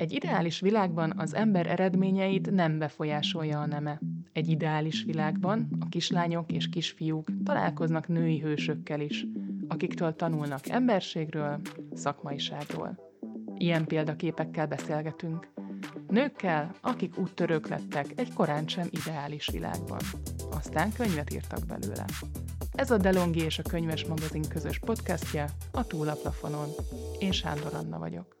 Egy ideális világban az ember eredményeit nem befolyásolja a neme. Egy ideális világban a kislányok és kisfiúk találkoznak női hősökkel is, akiktől tanulnak emberségről, szakmaiságról. Ilyen példaképekkel beszélgetünk. Nőkkel, akik úttörők lettek egy korán sem ideális világban. Aztán könyvet írtak belőle. Ez a Delongi és a Könyves Magazin közös podcastja a Túlaplafonon. Én Sándor Anna vagyok.